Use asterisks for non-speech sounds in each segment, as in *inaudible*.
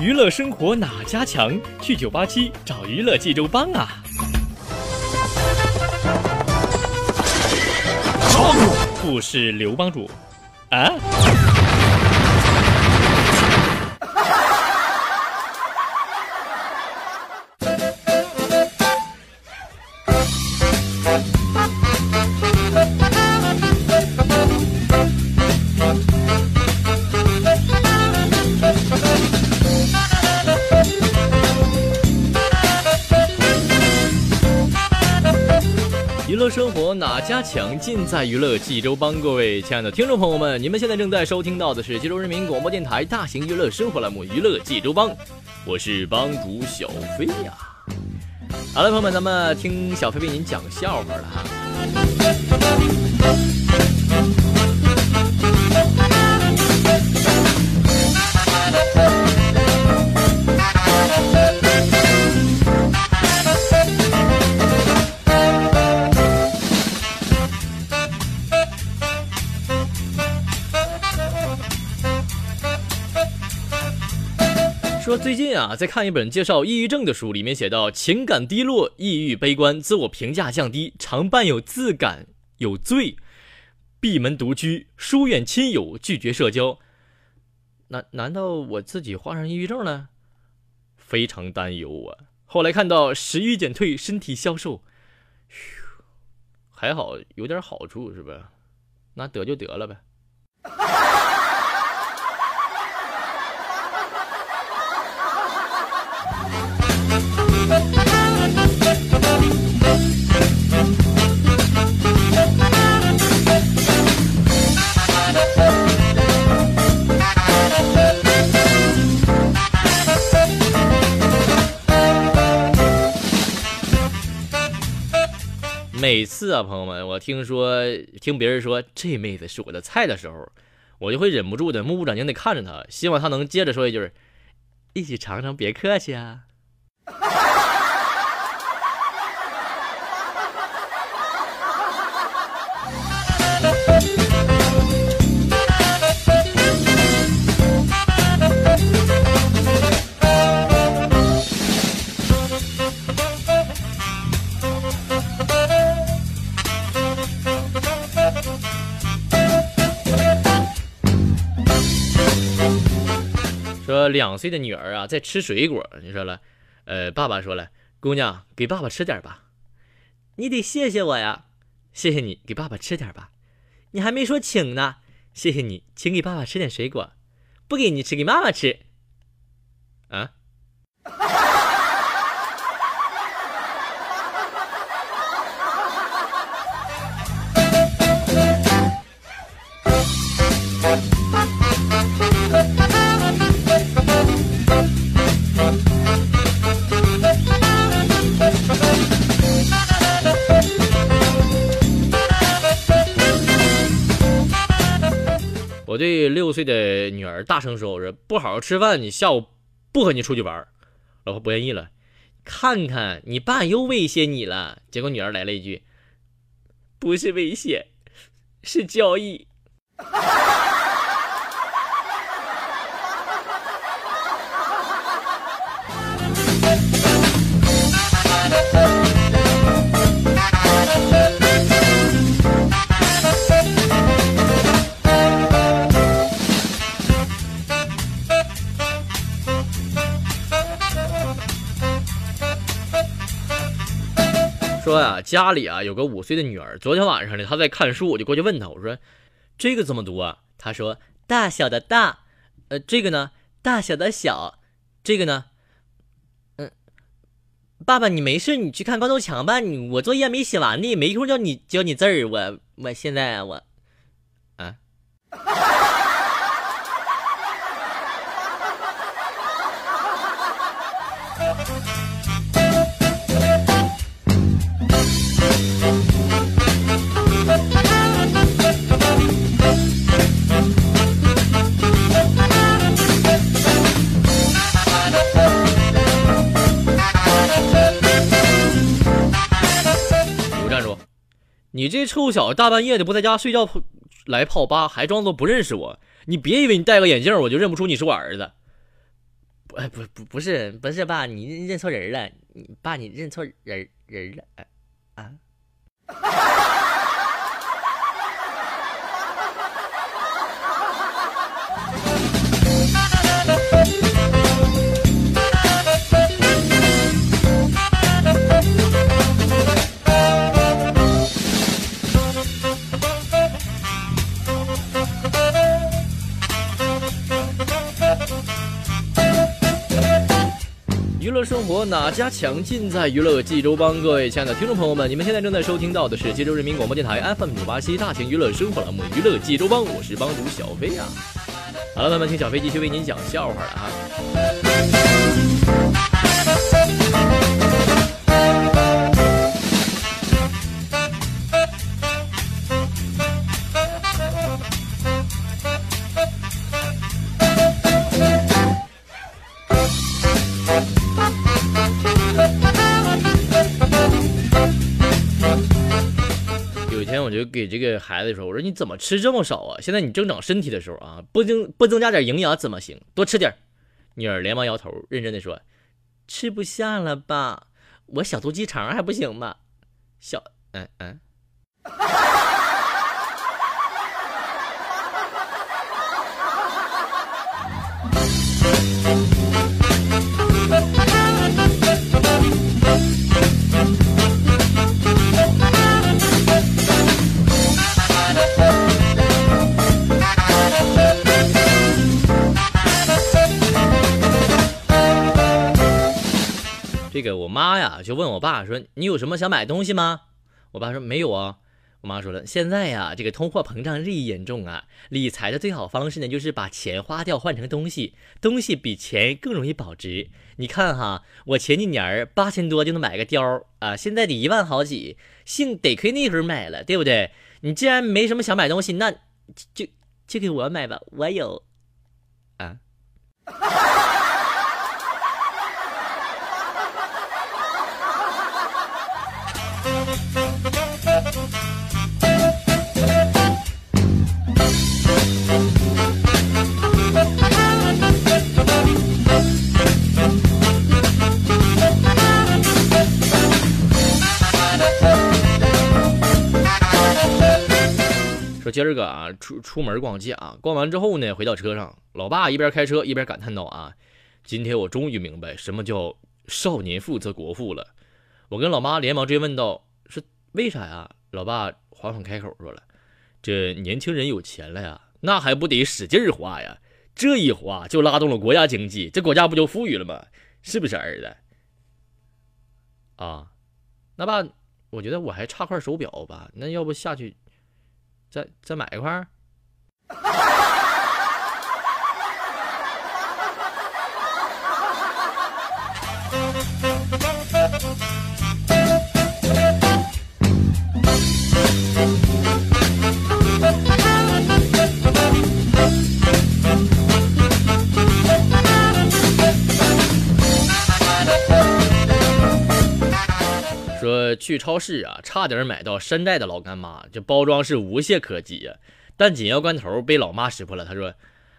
娱乐生活哪家强？去九八七找娱乐济州帮啊！帮主不是刘帮主啊？加强？尽在娱乐济州帮。各位亲爱的听众朋友们，你们现在正在收听到的是济州人民广播电台大型娱乐生活栏目《娱乐济州帮》，我是帮主小飞呀。好了，朋友们，咱们听小飞为您讲笑话了哈。啊，在看一本介绍抑郁症的书，里面写到，情感低落、抑郁、悲观、自我评价降低，常伴有自感有罪，闭门独居，疏远亲友，拒绝社交。难难道我自己患上抑郁症了？非常担忧啊！后来看到食欲减退，身体消瘦，嘘，还好有点好处是吧？那得就得了呗。每次啊，朋友们，我听说听别人说这妹子是我的菜的时候，我就会忍不住的目不转睛的看着她，希望她能接着说一句：“一起尝尝，别客气啊。”说两岁的女儿啊，在吃水果，你说了，呃，爸爸说了，姑娘给爸爸吃点吧，你得谢谢我呀，谢谢你给爸爸吃点吧，你还没说请呢，谢谢你，请给爸爸吃点水果，不给你吃，给妈妈吃，啊。对六岁的女儿大声说：“我说不好好吃饭，你下午不和你出去玩。”老婆不愿意了，看看你爸又威胁你了。结果女儿来了一句：“不是威胁，是交易。” *laughs* 说呀、家里啊有个五岁的女儿，昨天晚上呢，她在看书，我就过去问她，我说：“这个怎么读啊？”她说：“大小的大，呃，这个呢，大小的小，这个呢，嗯，爸爸你没事，你去看光头强吧，你我作业没写完呢，没空教你教你字儿，我我现在我，啊。”你这臭小子大半夜的不在家睡觉，来泡吧，还装作不认识我。你别以为你戴个眼镜我就认不出你是我儿子。不，不，不，不是，不是爸，你认错人了。你爸，你认错人人了。啊。哪家强？尽在娱乐济州帮。各位亲爱的听众朋友们，你们现在正在收听到的是济州人民广播电台 FM 九八七大型娱乐生活栏目《娱乐济州帮》，我是帮主小飞啊。好了，朋友们，听小飞继续为您讲笑话了啊。给这个孩子说：“我说你怎么吃这么少啊？现在你正长身体的时候啊，不增不增加点营养怎么行？多吃点。”女儿连忙摇头，认真的说：“吃不下了吧？我小肚鸡肠还不行吗？小……嗯嗯。” *laughs* 这个我妈呀就问我爸说：“你有什么想买东西吗？”我爸说：“没有啊。”我妈说了：“现在呀，这个通货膨胀日益严重啊，理财的最好方式呢，就是把钱花掉换成东西，东西比钱更容易保值。你看哈，我前几年八千多就能买个貂啊，现在得一万好几，幸得亏那时候买了，对不对？你既然没什么想买东西，那就就给我买吧，我有啊。”说今儿个啊，出出门逛街啊，逛完之后呢，回到车上，老爸一边开车一边感叹道：“啊，今天我终于明白什么叫少年富则国富了。”我跟老妈连忙追问道：“为啥呀？”老爸缓缓开口说了：“这年轻人有钱了呀，那还不得使劲花呀？这一花就拉动了国家经济，这国家不就富裕了吗？是不是儿子？”啊，那爸，我觉得我还差块手表吧，那要不下去再再买一块？去超市啊，差点买到山寨的老干妈，这包装是无懈可击啊。但紧要关头被老妈识破了，她说：“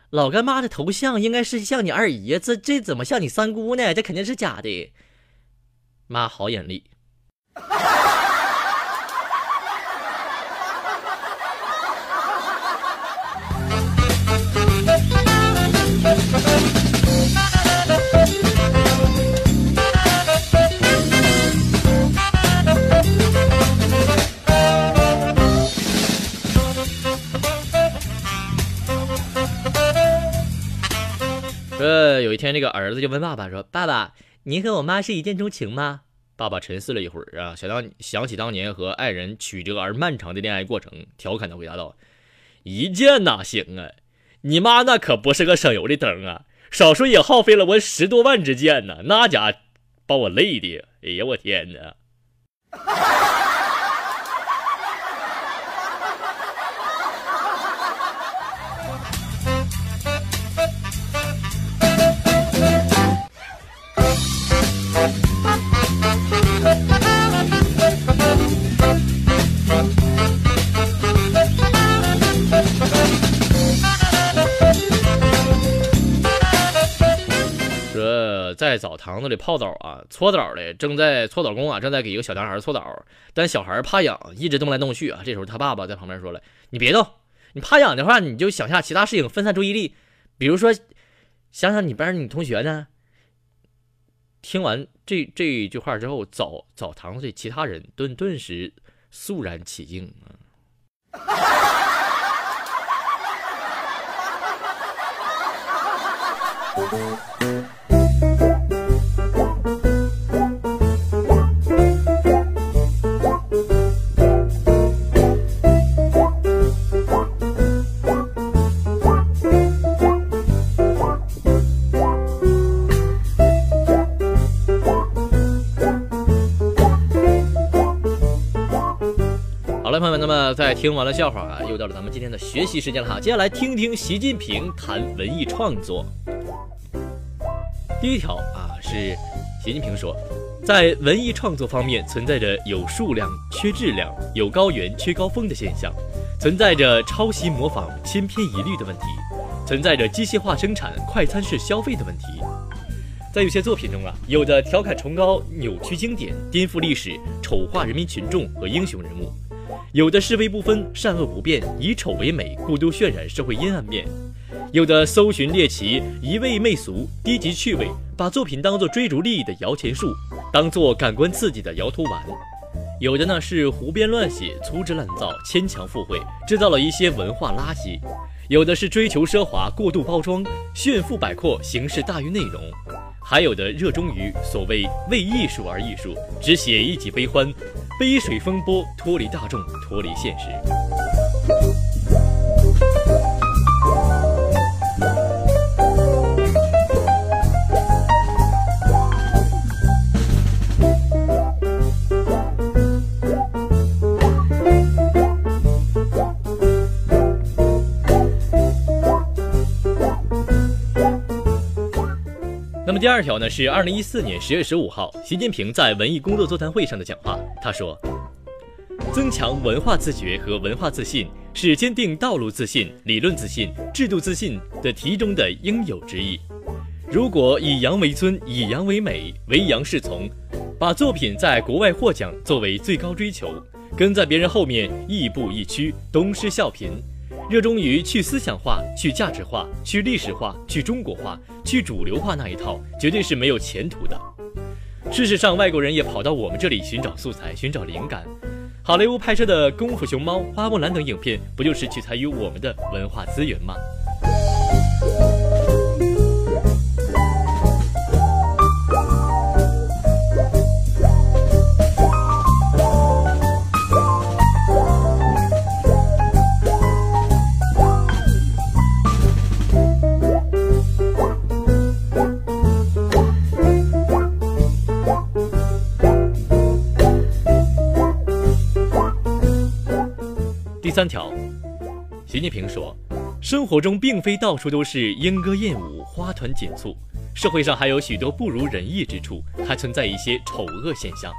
老干妈的头像应该是像你二姨，这这怎么像你三姑呢？这肯定是假的。”妈好眼力。有一天，这个儿子就问爸爸说：“爸爸，您和我妈是一见钟情吗？”爸爸沉思了一会儿啊，想当想起当年和爱人曲折而漫长的恋爱过程，调侃的回答道：“一见哪行啊？你妈那可不是个省油的灯啊，少说也耗费了我十多万支箭呢，那家把我累的，哎呀，我天哪！”在澡堂子里泡澡啊，搓澡的正在搓澡工啊，正在给一个小男孩搓澡，但小孩怕痒，一直动来动去啊。这时候他爸爸在旁边说了：“你别动，你怕痒的话，你就想下其他事情，分散注意力，比如说想想你班女同学呢。”听完这这句话之后，澡澡堂子里其他人顿顿时肃然起敬啊。*laughs* 听完了笑话啊，又到了咱们今天的学习时间了哈。接下来听听习近平谈文艺创作。第一条啊，是习近平说，在文艺创作方面存在着有数量缺质量、有高原缺高峰的现象，存在着抄袭模仿千篇一律的问题，存在着机械化生产、快餐式消费的问题。在有些作品中啊，有的调侃崇高、扭曲经典、颠覆历史、丑化人民群众和英雄人物。有的是非不分、善恶不辨，以丑为美，过度渲染社会阴暗面；有的搜寻猎奇，一味媚俗、低级趣味，把作品当作追逐利益的摇钱树，当作感官刺激的摇头丸；有的呢是胡编乱写、粗制滥造、牵强附会，制造了一些文化垃圾；有的是追求奢华、过度包装、炫富摆阔、形式大于内容。还有的热衷于所谓为艺术而艺术，只写一己悲欢，杯水风波，脱离大众，脱离现实。第二条呢是二零一四年十月十五号，习近平在文艺工作座谈会上的讲话。他说：“增强文化自觉和文化自信是坚定道路自信、理论自信、制度自信的题中的应有之义。如果以洋为尊、以洋为美、唯洋是从，把作品在国外获奖作为最高追求，跟在别人后面亦步亦趋，东施效颦。”热衷于去思想化、去价值化、去历史化、去中国化、去主流化那一套，绝对是没有前途的。事实上，外国人也跑到我们这里寻找素材、寻找灵感。好莱坞拍摄的《功夫熊猫》《花木兰》等影片，不就是取材于我们的文化资源吗？三条，习近平说，生活中并非到处都是莺歌燕舞、花团锦簇，社会上还有许多不如人意之处，还存在一些丑恶现象。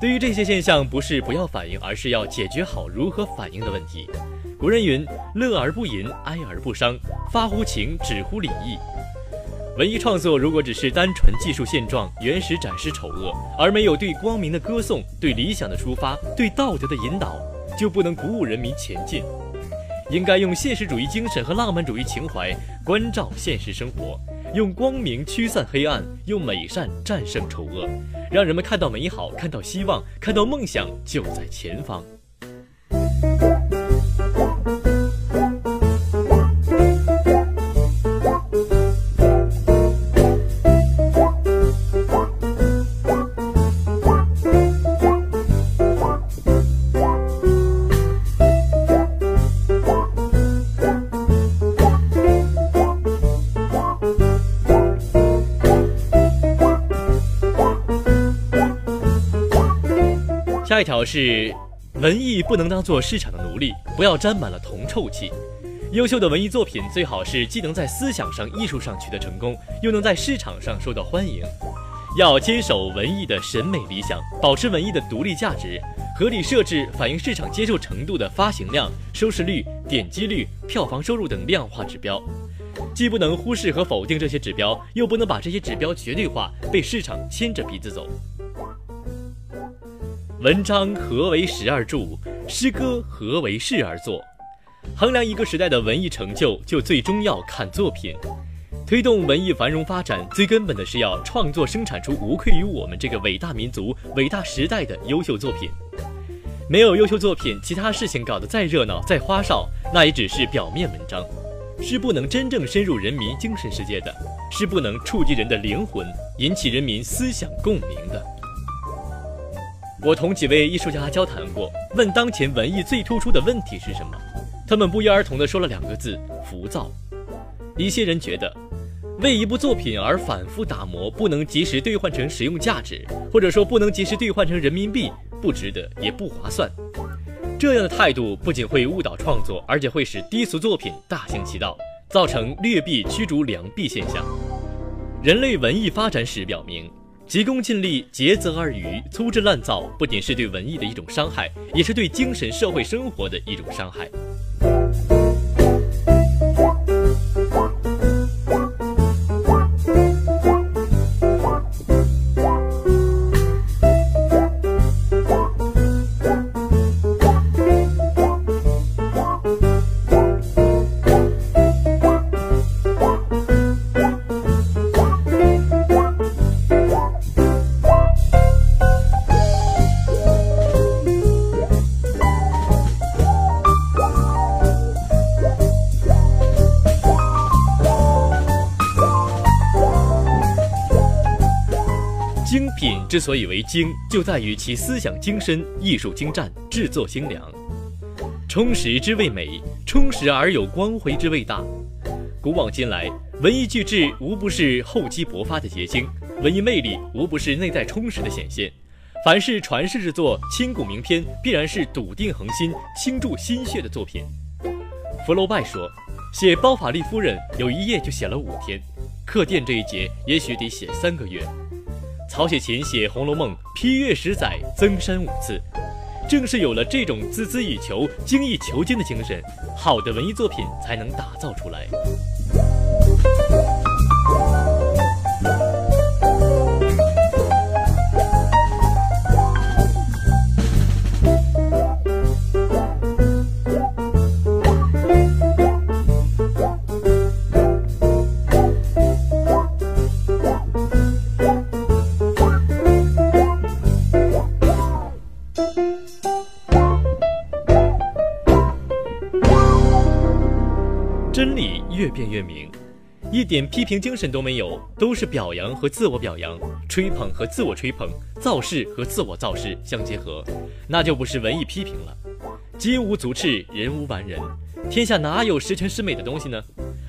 对于这些现象，不是不要反应，而是要解决好如何反应的问题。古人云：“乐而不淫，哀而不伤，发乎情，止乎礼义。”文艺创作如果只是单纯技术现状、原始展示丑恶，而没有对光明的歌颂、对理想的出发、对道德的引导。就不能鼓舞人民前进，应该用现实主义精神和浪漫主义情怀关照现实生活，用光明驱散黑暗，用美善战胜丑恶，让人们看到美好，看到希望，看到梦想就在前方。条是，文艺不能当做市场的奴隶，不要沾满了铜臭气。优秀的文艺作品最好是既能在思想上、艺术上取得成功，又能在市场上受到欢迎。要坚守文艺的审美理想，保持文艺的独立价值，合理设置反映市场接受程度的发行量、收视率、点击率、票房收入等量化指标。既不能忽视和否定这些指标，又不能把这些指标绝对化，被市场牵着鼻子走。文章何为时而著？诗歌何为事而作？衡量一个时代的文艺成就，就最终要看作品。推动文艺繁荣发展，最根本的是要创作生产出无愧于我们这个伟大民族、伟大时代的优秀作品。没有优秀作品，其他事情搞得再热闹、再花哨，那也只是表面文章，是不能真正深入人民精神世界的，是不能触及人的灵魂、引起人民思想共鸣的。我同几位艺术家交谈过，问当前文艺最突出的问题是什么，他们不约而同地说了两个字：浮躁。一些人觉得，为一部作品而反复打磨，不能及时兑换成实用价值，或者说不能及时兑换成人民币，不值得也不划算。这样的态度不仅会误导创作，而且会使低俗作品大行其道，造成劣币驱逐良币现象。人类文艺发展史表明。急功近利、竭泽而渔、粗制滥造，不仅是对文艺的一种伤害，也是对精神社会生活的一种伤害。精品之所以为精，就在于其思想精深、艺术精湛、制作精良。充实之谓美，充实而有光辉之谓大。古往今来，文艺巨制无不是厚积薄发的结晶，文艺魅力无不是内在充实的显现。凡是传世之作、千古名篇，必然是笃定恒心、倾注心血的作品。福楼拜说，写包法利夫人有一页就写了五天，客店这一节也许得写三个月。曹雪芹写《红楼梦》批阅十载，增删五次，正是有了这种孜孜以求、精益求精的精神，好的文艺作品才能打造出来。越辩越明，一点批评精神都没有，都是表扬和自我表扬，吹捧和自我吹捧，造势和自我造势相结合，那就不是文艺批评了。金无足赤，人无完人，天下哪有十全十美的东西呢？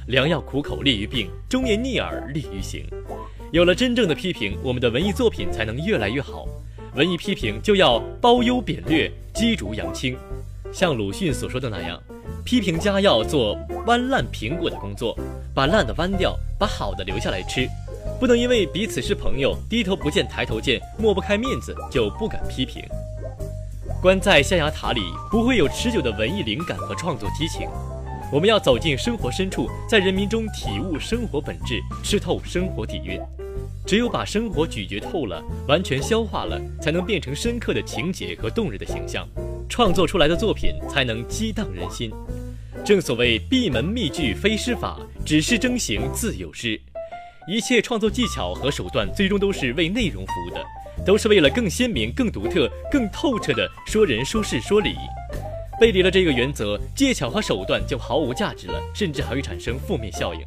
良药苦口利于病，忠言逆耳利于行。有了真正的批评，我们的文艺作品才能越来越好。文艺批评就要褒优贬劣，击竹扬清，像鲁迅所说的那样。批评家要做剜烂苹果的工作，把烂的剜掉，把好的留下来吃。不能因为彼此是朋友，低头不见抬头见，抹不开面子就不敢批评。关在象牙塔里，不会有持久的文艺灵感和创作激情。我们要走进生活深处，在人民中体悟生活本质，吃透生活底蕴。只有把生活咀嚼透了，完全消化了，才能变成深刻的情节和动人的形象，创作出来的作品才能激荡人心。正所谓闭门秘句非诗法，只是征行自有诗。一切创作技巧和手段，最终都是为内容服务的，都是为了更鲜明、更独特、更透彻的说人、说事、说理。背离了这个原则，技巧和手段就毫无价值了，甚至还会产生负面效应。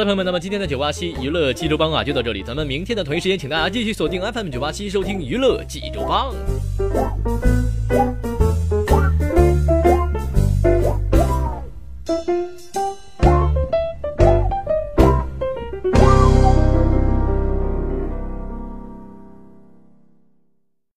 好了，朋友们，那么今天的九八七娱乐济州帮啊，就到这里。咱们明天的同一时间，请大家继续锁定 FM 九八七，收听娱乐济州帮。